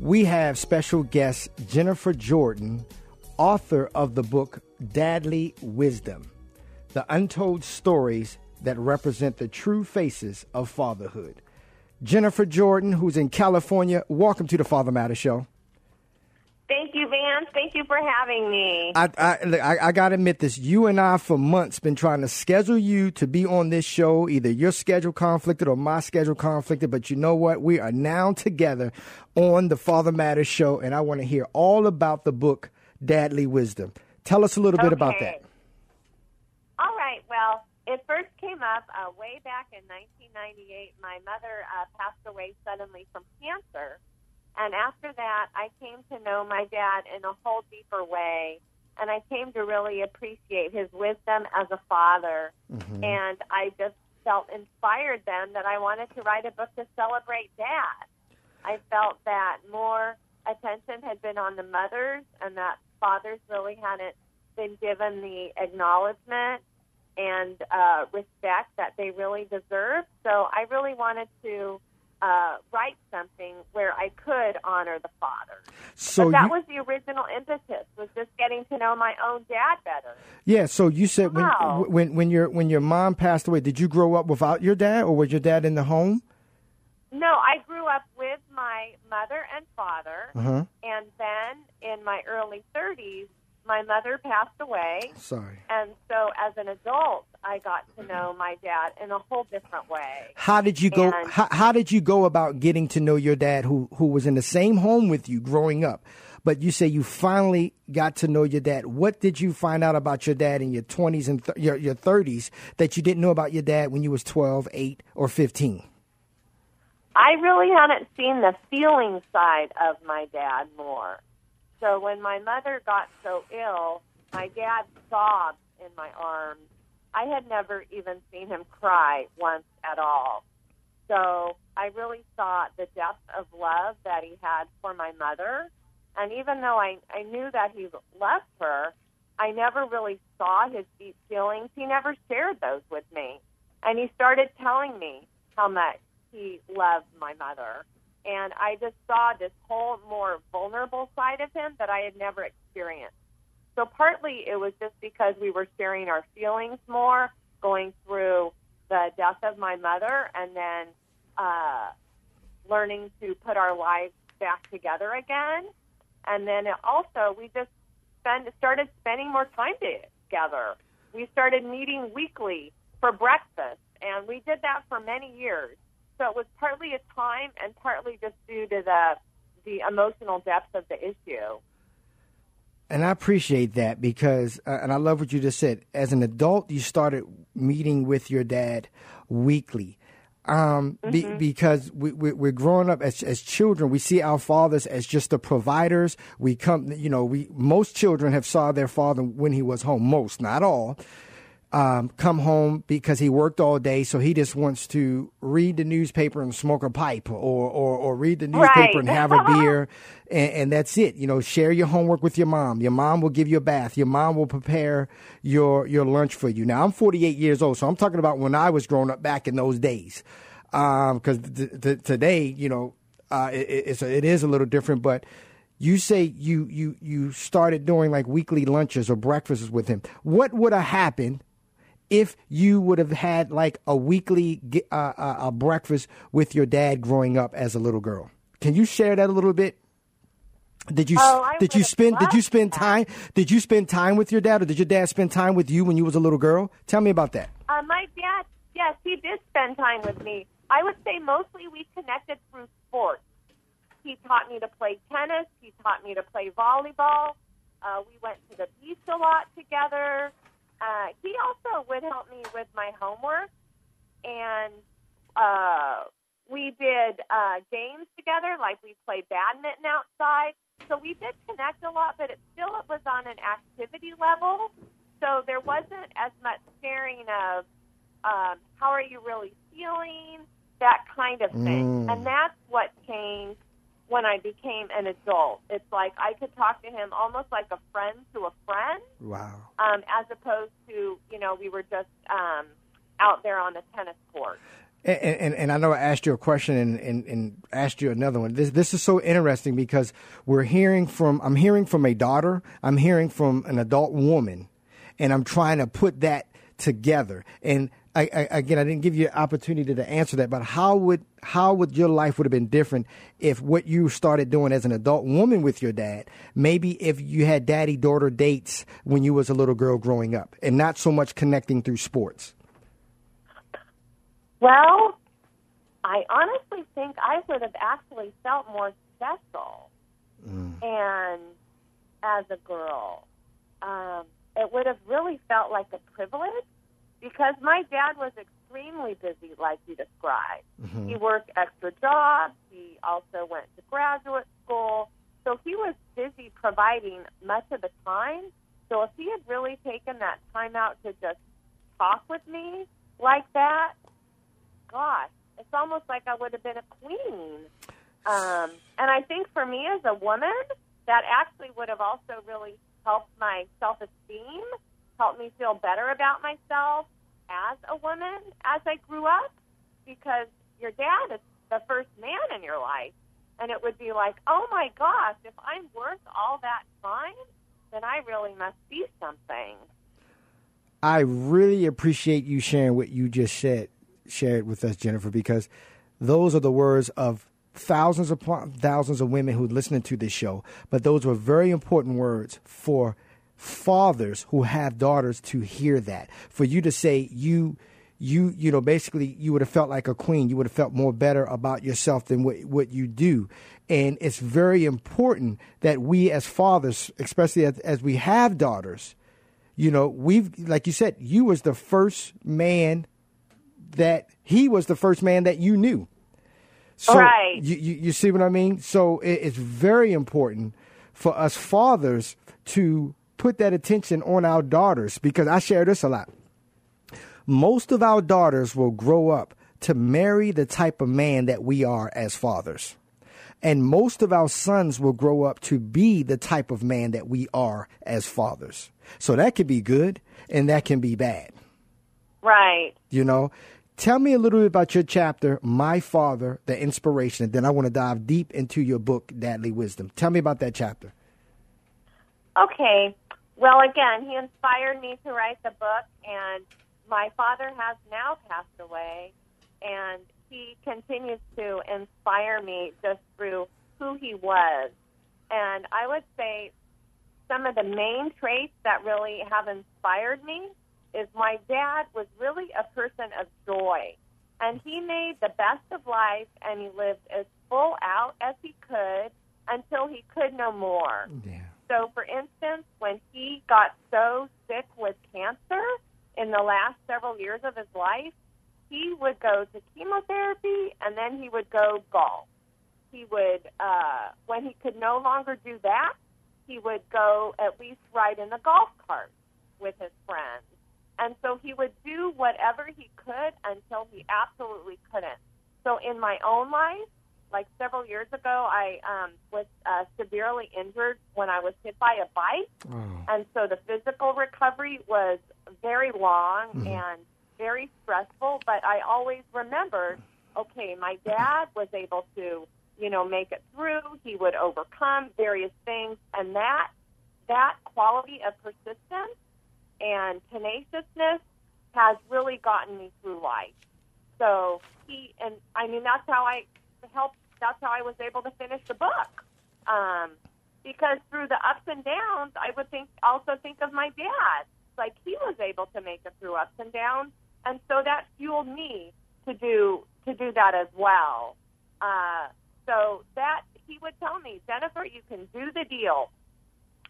We have special guest Jennifer Jordan, author of the book Dadly Wisdom The Untold Stories That Represent the True Faces of Fatherhood. Jennifer Jordan, who's in California, welcome to the Father Matter Show. Thank you, Vance. Thank you for having me. I, I, I, got to admit this. You and I, for months, been trying to schedule you to be on this show. Either your schedule conflicted or my schedule conflicted. But you know what? We are now together on the Father Matters show, and I want to hear all about the book Dadly Wisdom. Tell us a little okay. bit about that. All right. Well, it first came up uh, way back in 1998. My mother uh, passed away suddenly from cancer and after that, I came to know my dad in a whole deeper way. And I came to really appreciate his wisdom as a father. Mm-hmm. And I just felt inspired then that I wanted to write a book to celebrate dad. I felt that more attention had been on the mothers and that fathers really hadn't been given the acknowledgement and uh, respect that they really deserve. So I really wanted to uh, write something where I could honor the father. So but that you, was the original impetus was just getting to know my own dad better. Yeah. So you said wow. when when when your when your mom passed away, did you grow up without your dad, or was your dad in the home? No, I grew up with my mother and father, uh-huh. and then in my early thirties, my mother passed away. Sorry. And so as an adult, I got to know my dad in a whole different way. How did you go how, how did you go about getting to know your dad who who was in the same home with you growing up? But you say you finally got to know your dad. What did you find out about your dad in your 20s and th- your your 30s that you didn't know about your dad when you was 12, 8 or 15? I really hadn't seen the feeling side of my dad more. So when my mother got so ill, my dad sobbed in my arms. I had never even seen him cry once at all. So I really saw the depth of love that he had for my mother. And even though I, I knew that he loved her, I never really saw his deep feelings. He never shared those with me. And he started telling me how much he loved my mother and I just saw this whole more vulnerable side of him that I had never experienced. So partly it was just because we were sharing our feelings more, going through the death of my mother, and then uh, learning to put our lives back together again. And then also we just spend, started spending more time together. We started meeting weekly for breakfast, and we did that for many years. So it was partly a time and partly just due to the the emotional depth of the issue. And I appreciate that because, uh, and I love what you just said. As an adult, you started meeting with your dad weekly. Um, mm-hmm. be, because we, we, are growing up as, as children, we see our fathers as just the providers. We come, you know, we, most children have saw their father when he was home, most, not all um, come home because he worked all day, so he just wants to read the newspaper and smoke a pipe, or or, or read the newspaper right. and have a beer, and, and, that's it. You know, share your homework with your mom. Your mom will give you a bath. Your mom will prepare your your lunch for you. Now I'm 48 years old, so I'm talking about when I was growing up back in those days, because um, th- th- today, you know, uh, it, it's a, it is a little different, but you say you you you started doing like weekly lunches or breakfasts with him. What would have happened if you would have had like a weekly uh, uh, a breakfast with your dad growing up as a little girl. Can you share that a little bit? Did you oh, did you spend did you spend time did you spend time with your dad or did your dad spend time with you when you was a little girl? Tell me about that. Uh, my dad, yes, he did spend time with me. I would say mostly we connected through sports. He taught me to play tennis. He taught me to play volleyball. Uh, we went to the beach a lot together. Uh, he also would help me with my homework, and uh, we did uh, games together, like we played badminton outside. So we did connect a lot, but it still it was on an activity level. So there wasn't as much sharing of um, how are you really feeling, that kind of thing. Mm. And that's what changed when I became an adult. It's like I could talk to him almost like a friend to a friend, Wow. um, as opposed to you know we were just um, out there on the tennis court. And, and, and I know I asked you a question and, and, and asked you another one. This this is so interesting because we're hearing from I'm hearing from a daughter, I'm hearing from an adult woman, and I'm trying to put that together. And I, I, again, I didn't give you an opportunity to answer that, but how would how would your life would have been different if what you started doing as an adult woman with your dad, maybe if you had daddy daughter dates when you was a little girl growing up, and not so much connecting through sports. Well, I honestly think I would have actually felt more special, and as a girl, um, it would have really felt like a privilege because my dad was extremely busy, like you described. He worked extra jobs. He also went to graduate school, so he was busy providing much of the time. So if he had really taken that time out to just talk with me like that, gosh, it's almost like I would have been a queen. Um, and I think for me as a woman, that actually would have also really helped my self esteem, helped me feel better about myself as a woman as I grew up, because your dad is the first man in your life. And it would be like, oh my gosh, if I'm worth all that time, then I really must be something. I really appreciate you sharing what you just said, shared with us, Jennifer, because those are the words of thousands upon thousands of women who are listening to this show. But those were very important words for fathers who have daughters to hear that. For you to say you you you know basically you would have felt like a queen you would have felt more better about yourself than what what you do and it's very important that we as fathers especially as, as we have daughters you know we've like you said you was the first man that he was the first man that you knew so Right. you, you, you see what I mean? So it, it's very important for us fathers to put that attention on our daughters because I share this a lot. Most of our daughters will grow up to marry the type of man that we are as fathers. And most of our sons will grow up to be the type of man that we are as fathers. So that can be good and that can be bad. Right. You know, tell me a little bit about your chapter, My Father, the Inspiration, and then I want to dive deep into your book, Dadly Wisdom. Tell me about that chapter. Okay. Well, again, he inspired me to write the book, and my father has now passed away, and he continues to inspire me just through who he was. And I would say some of the main traits that really have inspired me is my dad was really a person of joy. And he made the best of life and he lived as full out as he could until he could no more. Yeah. So, for instance, when he got so sick with cancer in the last several years of his life, he would go to chemotherapy and then he would go golf. He would, uh, when he could no longer do that, he would go at least ride in a golf cart with his friends. And so he would do whatever he could until he absolutely couldn't. So in my own life, like several years ago, I um, was uh, severely injured when I was hit by a bike, Oh. and so the physical recovery was very long and very stressful. But I always remembered, okay, my dad was able to, you know, make it through. He would overcome various things, and that that quality of persistence and tenaciousness has really gotten me through life. So he and I mean that's how I helped. That's how I was able to finish the book. Um, because through the ups and downs, I would think also think of my dad. Like he was able to make it through ups and downs, and so that fueled me to do to do that as well. Uh, so that he would tell me, Jennifer, you can do the deal.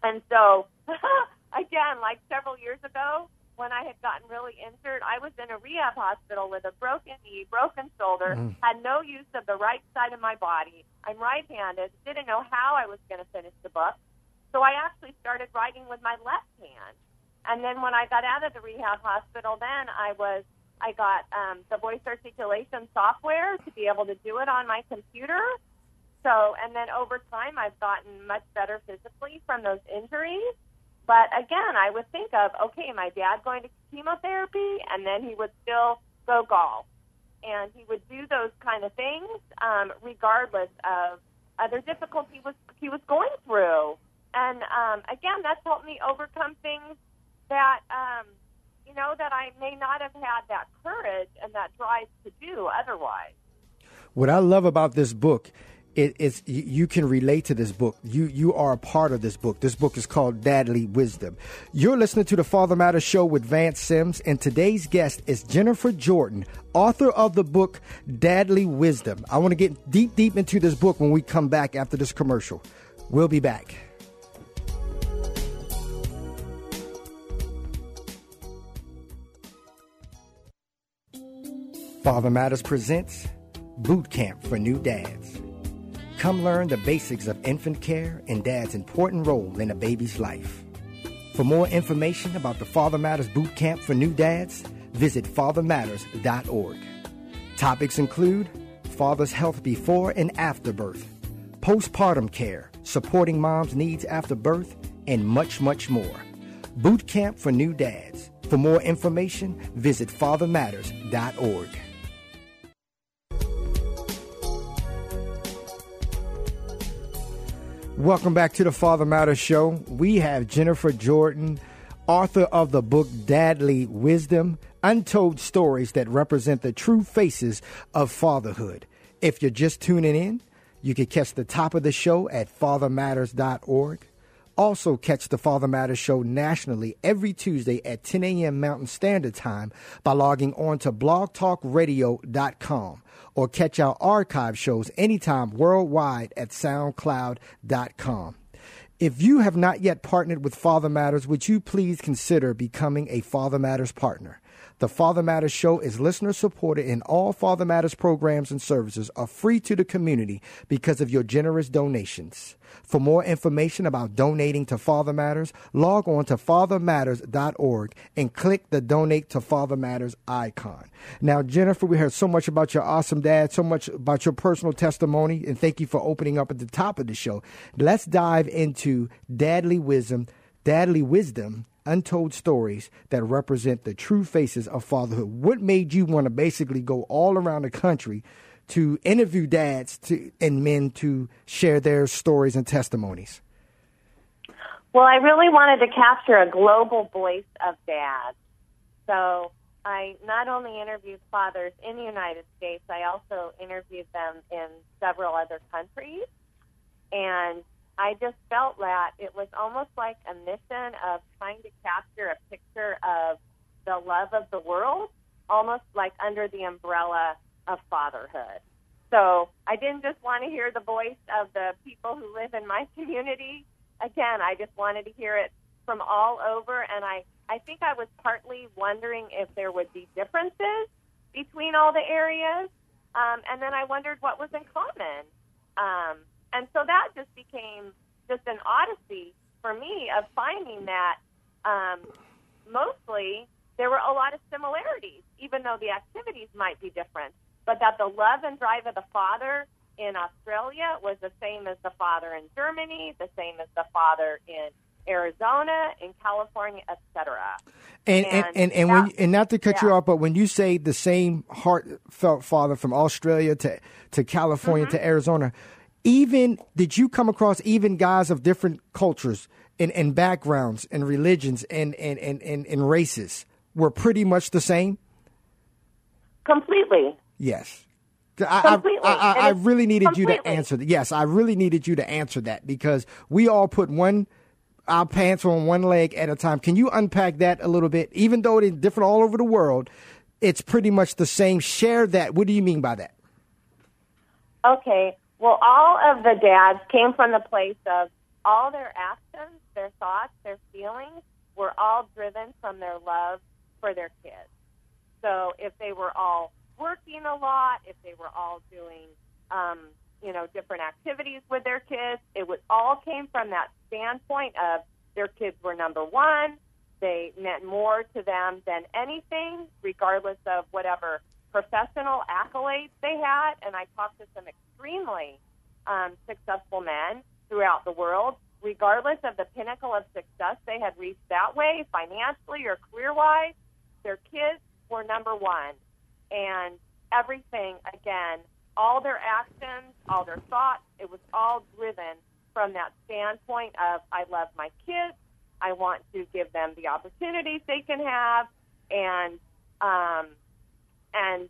And so again, like several years ago, when I had gotten really injured, I was in a rehab hospital with a broken knee, broken shoulder, Mm. had no use of the right side of my body. I'm right-handed, didn't know how I was going to finish the book. So I actually started writing with my left hand. And then when I got out of the rehab hospital, then I was I got um, the voice articulation software to be able to do it on my computer. So, and then over time, I've gotten much better physically from those injuries. But again, I would think of okay, my dad going to chemotherapy, and then he would still go golf, and he would do those kind of things um, regardless of other difficulties he was he was going through. And um, again, that's helped me overcome things that um, you know that I may not have had that courage and that drive to do otherwise. What I love about this book it is you, can relate to this book. You you are a part of this book. This book is called Dadly Wisdom. You're listening to the Father Matters Show with Vance Sims, and today's guest is Jennifer Jordan, author of the book Dadly Wisdom. I want to get deep deep into this book when we come back after this commercial. We'll be back. Father Matters presents Boot Camp for New Dads. Come learn the basics of infant care and dad's important role in a baby's life. For more information about the Father Matters Boot Camp for New Dads, visit fathermatters.org. Topics include father's health before and after birth, postpartum care, supporting mom's needs after birth, and much, much more. Boot Camp for New Dads. For more information, visit fathermatters.org. Welcome back to the Father Matters Show. We have Jennifer Jordan, author of the book Dadly Wisdom Untold Stories that Represent the True Faces of Fatherhood. If you're just tuning in, you can catch the top of the show at fathermatters.org. Also, catch the Father Matters Show nationally every Tuesday at 10 a.m. Mountain Standard Time by logging on to blogtalkradio.com or catch our archive shows anytime worldwide at soundcloud.com. If you have not yet partnered with Father Matters, would you please consider becoming a Father Matters partner? The Father Matters Show is listener supported, and all Father Matters programs and services are free to the community because of your generous donations. For more information about donating to Father Matters, log on to fathermatters.org and click the Donate to Father Matters icon. Now, Jennifer, we heard so much about your awesome dad, so much about your personal testimony, and thank you for opening up at the top of the show. Let's dive into Dadly Wisdom, Dadly Wisdom untold stories that represent the true faces of fatherhood. What made you want to basically go all around the country to interview dads to, and men to share their stories and testimonies? Well, I really wanted to capture a global voice of dads. So I not only interviewed fathers in the United States, I also interviewed them in several other countries. And I just felt that it was almost like a mission of trying to capture a picture of the love of the world, almost like under the umbrella of fatherhood. So I didn't just want to hear the voice of the people who live in my community. Again, I just wanted to hear it from all over, and I, I think I was partly wondering if there would be differences between all the areas, um, and then I wondered what was in common. Um, and so that just became just an odyssey for me of finding that um, mostly there were a lot of similarities, even though the activities might be different, but that the love and drive of the father in Australia was the same as the father in Germany, the same as the father in Arizona, in California, etc. And and and, and, when, and not to cut yeah. you off, but when you say the same heartfelt father from Australia to to California Mm-hmm. to Arizona, even did you come across even guys of different cultures and, and backgrounds and religions and, and, and, and, and races were pretty much the same? Completely. Yes. I, Completely. I, I, I really needed you to answer that. Yes, I really needed you to answer that because we all put one our pants on one leg at a time. Can you unpack that a little bit? Even though it's different all over the world, it's pretty much the same. Share that. What do you mean by that? Okay. Well, all of the dads came from the place of all their actions, their thoughts, their feelings were all driven from their love for their kids. So if they were all working a lot, if they were all doing, um, you know, different activities with their kids, it would all came from that standpoint of their kids were number one. They meant more to them than anything, regardless of whatever professional accolades they had. And I talked to some extremely um, successful men throughout the world, regardless of the pinnacle of success they had reached that way, financially or career wise, their kids were number one. And everything, again, all their actions, all their thoughts, it was all driven from that standpoint of I love my kids. I want to give them the opportunities they can have, and um, and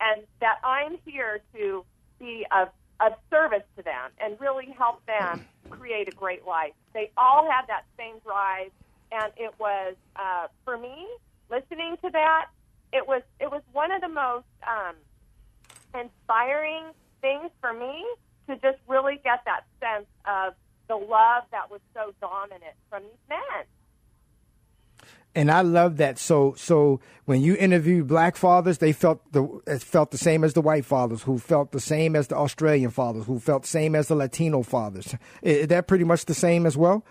and that I'm here to be of of service to them and really help them create a great life. They all had that same drive, and it was uh, for me listening to that. It was it was one of the most um, inspiring things for me to just really get that sense of the love that was so dominant from these men. And I love that. So, so when you interview black fathers, they felt the felt the same as the white fathers, who felt the same as the Australian fathers, who felt the same as the Latino fathers. Is that pretty much the same as well?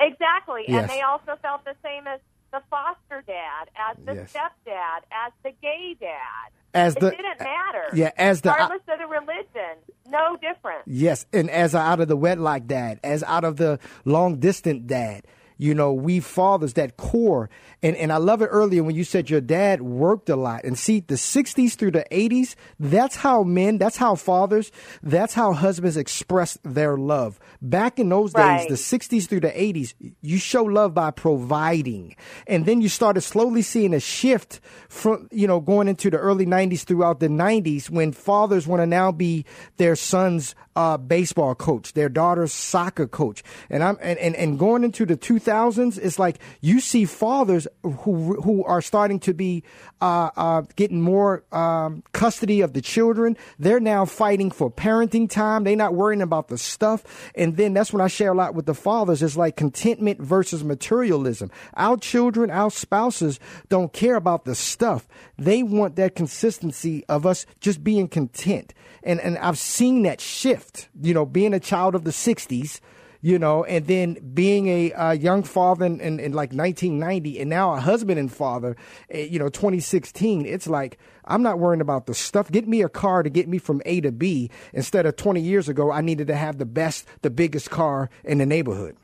Exactly, Yes. and they also felt the same as the foster dad, as the Yes. stepdad, as the gay dad. As it the didn't matter. yeah, as the regardless uh, of the religion, no difference. Yes, and as out of the wedlock dad, as out of the long distant dad, you know, we fathers, that core. And, and I love it earlier when you said your dad worked a lot. And see, the 60s through the 80s, that's how men, that's how fathers, that's how husbands express their love. Back in those Right. days, the 60s through the 80s, you show love by providing. And then you started slowly seeing a shift from, you know, going into the early 90s throughout the 90s when fathers want to now be their son's uh, baseball coach, their daughter's soccer coach. And I'm and, and, and going into the 2000s, it's like you see fathers who who are starting to be uh, uh, getting more um, custody of the children. They're now fighting for parenting time. They're not worrying about the stuff. And then that's when I share a lot with the fathers. It's like contentment versus materialism. Our children, our spouses don't care about the stuff. They want that consistency of us just being content. And and I've seen that shift. You know, being a child of the '60s you know, and then being a, uh young father in, in, in like 1990 and now a husband and father, eh, you know, 2016, it's like, I'm not worrying about the stuff. Get me a car to get me from A to B instead of 20 years ago, I needed to have the best, the biggest car in the neighborhood.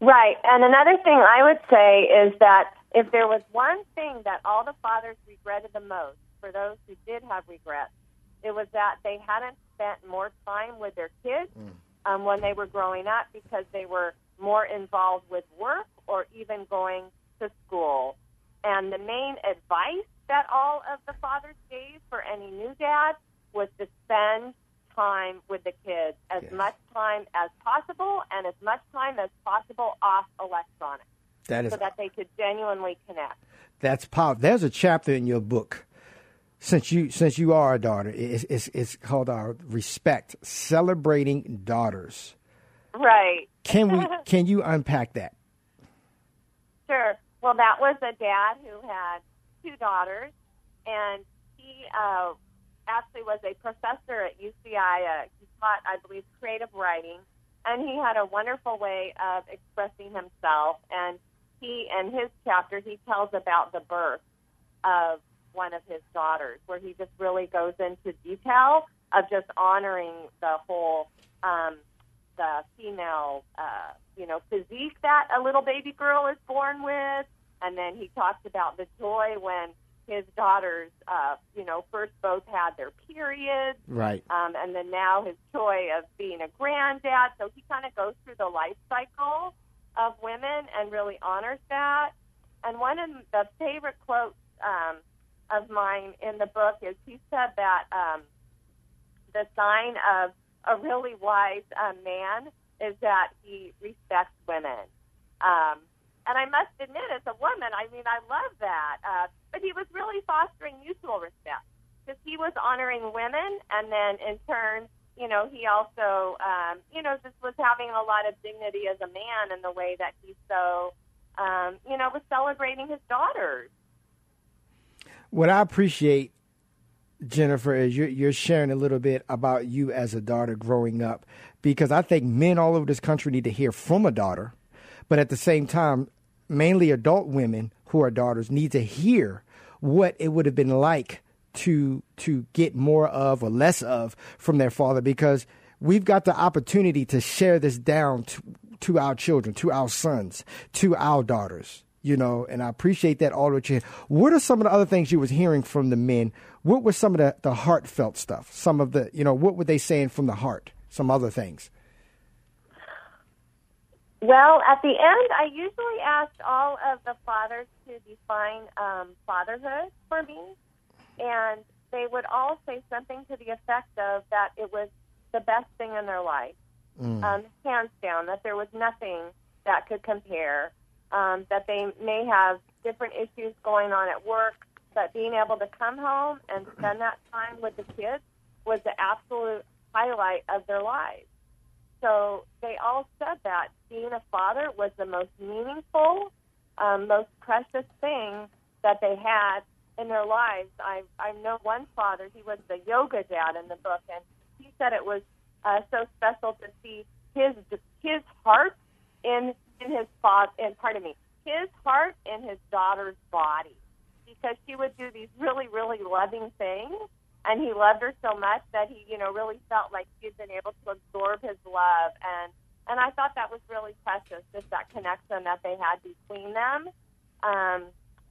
Right. And another thing I would say is that if there was one thing that all the fathers regretted the most, for those who did have regrets, it was that they hadn't spent more time with their kids um, when they were growing up because they were more involved with work or even going to school. And the main advice that all of the fathers gave for any new dad was to spend time with the kids, as Yes. much time as possible, and as much time as possible off electronics, That is, so that they could genuinely connect. that's powerful. There's a chapter in your book. Since you since you are a daughter, it's, it's, it's called our respect, celebrating daughters. Right. Can we can you unpack that? Sure. Well, that was a dad who had two daughters, and he uh, actually was a professor at UCI. Uh, he taught, I believe, creative writing, and he had a wonderful way of expressing himself. And he, in his chapter, he tells about the birth of one of his daughters, where he just really goes into detail of just honoring the whole um, the female, uh, you know, physique that a little baby girl is born with, and then he talks about the joy when his daughters, uh, you know, first both had their periods, Right. um, and then now his joy of being a granddad. So he kind of goes through the life cycle of women and really honors that. And one of the favorite quotes um, of mine in the book is he said that um, the sign of a really wise uh, man is that he respects women. Um, and I must admit, as a woman, I mean, I love that. Uh, but he was really fostering mutual respect because he was honoring women, and then in turn, you know, he also, um, you know, just was having a lot of dignity as a man in the way that he so um, you know, was celebrating his daughters. What I appreciate, Jennifer, is you're, you're sharing a little bit about you as a daughter growing up, because I think men all over this country need to hear from a daughter, but at the same time, mainly adult women who are daughters need to hear what it would have been like to to get more of or less of from their father because we've got the opportunity to share this down to, to our children, to our sons, to our daughters. You know, and I appreciate that all that you. had. What are some of the other things you was hearing from the men? What was some of the, the heartfelt stuff? Some of the, you know, what were they saying from the heart? Some other things. Well, at the end, I usually asked all of the fathers to define um, fatherhood for me, and they would all say something to the effect of that it was the best thing in their life, mm. um, hands down, that there was nothing that could compare, um, that they may have different issues going on at work, but being able to come home and spend that time with the kids was the absolute highlight of their lives. So they all said that being a father was the most meaningful, um, most precious thing that they had in their lives. I I know one father. He was the yoga dad in the book, and he said it was uh, so special to see his his heart in in his father. And pardon me, his heart in his daughter's body, because she would do these really really loving things and he loved her so much that he, you know, really felt like he had been able to absorb his love and and I thought that was really precious, just that connection that they had between them. Um,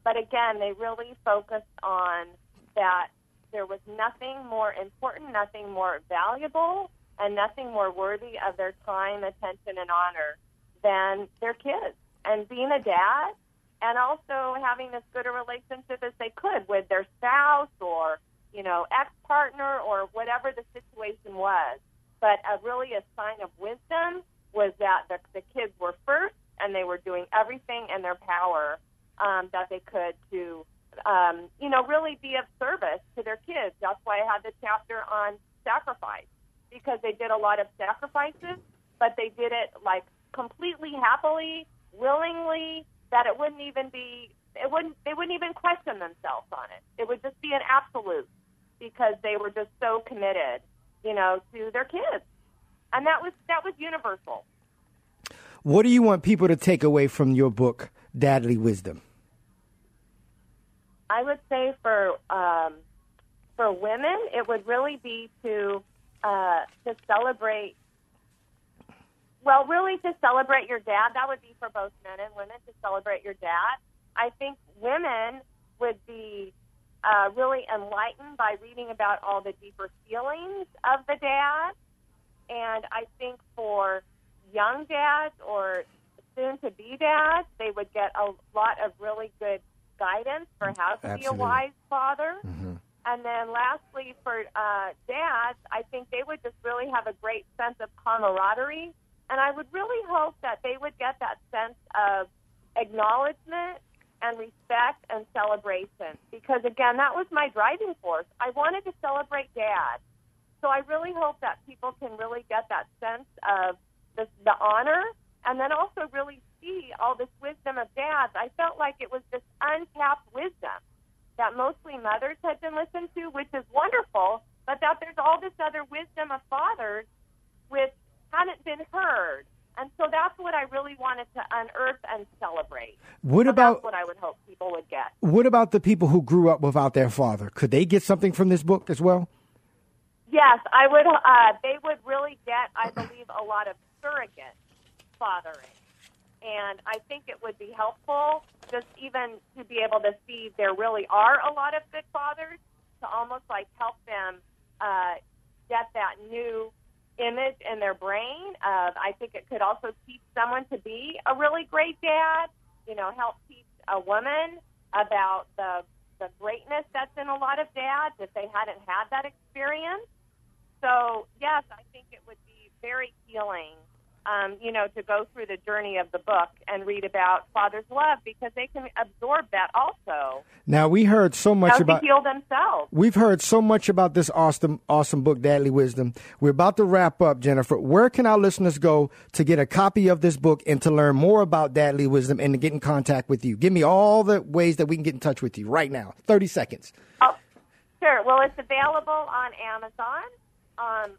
but again, they really focused on that there was nothing more important, nothing more valuable, and nothing more worthy of their time, attention, and honor than their kids. And being a dad, and also having as good a relationship as they could with their spouse or you know, ex partner or whatever the situation was. But a, really a sign of wisdom was that the, the kids were first and they were doing everything in their power um, that they could to, um, you know, really be of service to their kids. That's why I had the chapter on sacrifice because they did a lot of sacrifices, but they did it like completely happily, willingly, that it wouldn't even be, it wouldn't, they wouldn't even question themselves on it. It would just be an absolute because they were just so committed, you know, to their kids. And that was that was universal. What do you want people to take away from your book, Dadly Wisdom? I would say for um, for women, it would really be to uh, to celebrate. Well, really to celebrate your dad. That would be for both men and women to celebrate your dad. I think women would be uh, really enlightened by reading about all the deeper feelings of the dad. And I think for young dads or soon to be dads, they would get a lot of really good guidance for how to Absolutely. be a wise father. Mm-hmm. And then lastly, for uh, dads, I think they would just really have a great sense of camaraderie. And I would really hope that they would get that sense of acknowledgement and respect and celebration. Because again, that was my driving force. I wanted to celebrate dad. So I really hope that people can really get that sense of the, the honor and then also really see all this wisdom of dads. I felt like it was this untapped wisdom that mostly mothers had been listened to, which is wonderful, but that there's all this other wisdom of fathers which hadn't been heard. And so that's what I really wanted to unearth and celebrate. What so about what I would hope people would get? What about the people who grew up without their father? Could they get something from this book as well? Yes, I would. Uh, they would really get, I believe, a lot of surrogate fathering, and I think it would be helpful just even to be able to see there really are a lot of good fathers to almost like help them uh, get that new image in their brain. Uh, I think it could also teach someone to be a really great dad. You know, help teach a woman about the the greatness that's in a lot of dads if they hadn't had that experience. So yes, I think it would be very healing um, you know, to go through the journey of the book and read about Father's love because they can absorb that also. Now we heard so much about heal themselves. We've heard so much about this awesome, awesome book, Dadly Wisdom. We're about to wrap up, Jennifer. Where can our listeners go to get a copy of this book and to learn more about Dadly Wisdom and to get in contact with you? Give me all the ways that we can get in touch with you right now. Thirty seconds. Oh, sure. Well, it's available on Amazon. Um,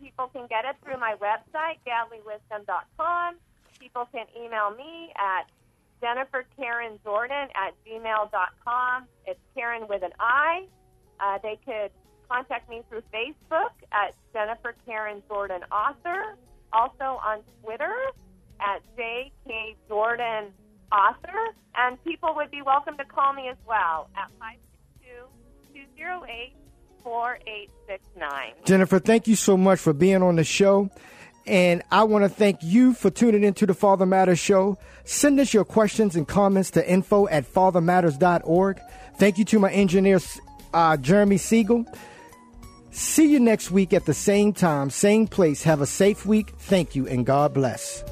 people can get it through my website, dadlywisdom.com. People can email me at Jennifer Karin Jordan at gmail.com. It's Karen with an I. Uh, they could contact me through Facebook at Jennifer Karin Jordan Author. Also on Twitter at JK Jordan Author. And people would be welcome to call me as well at 562 208 4869. Jennifer, thank you so much for being on the show. And I want to thank you for tuning into the Father Matters show. Send us your questions and comments to info at fathermatters.org. Thank you to my engineer, uh, Jeremy Siegel. See you next week at the same time, same place. Have a safe week. Thank you, and God bless.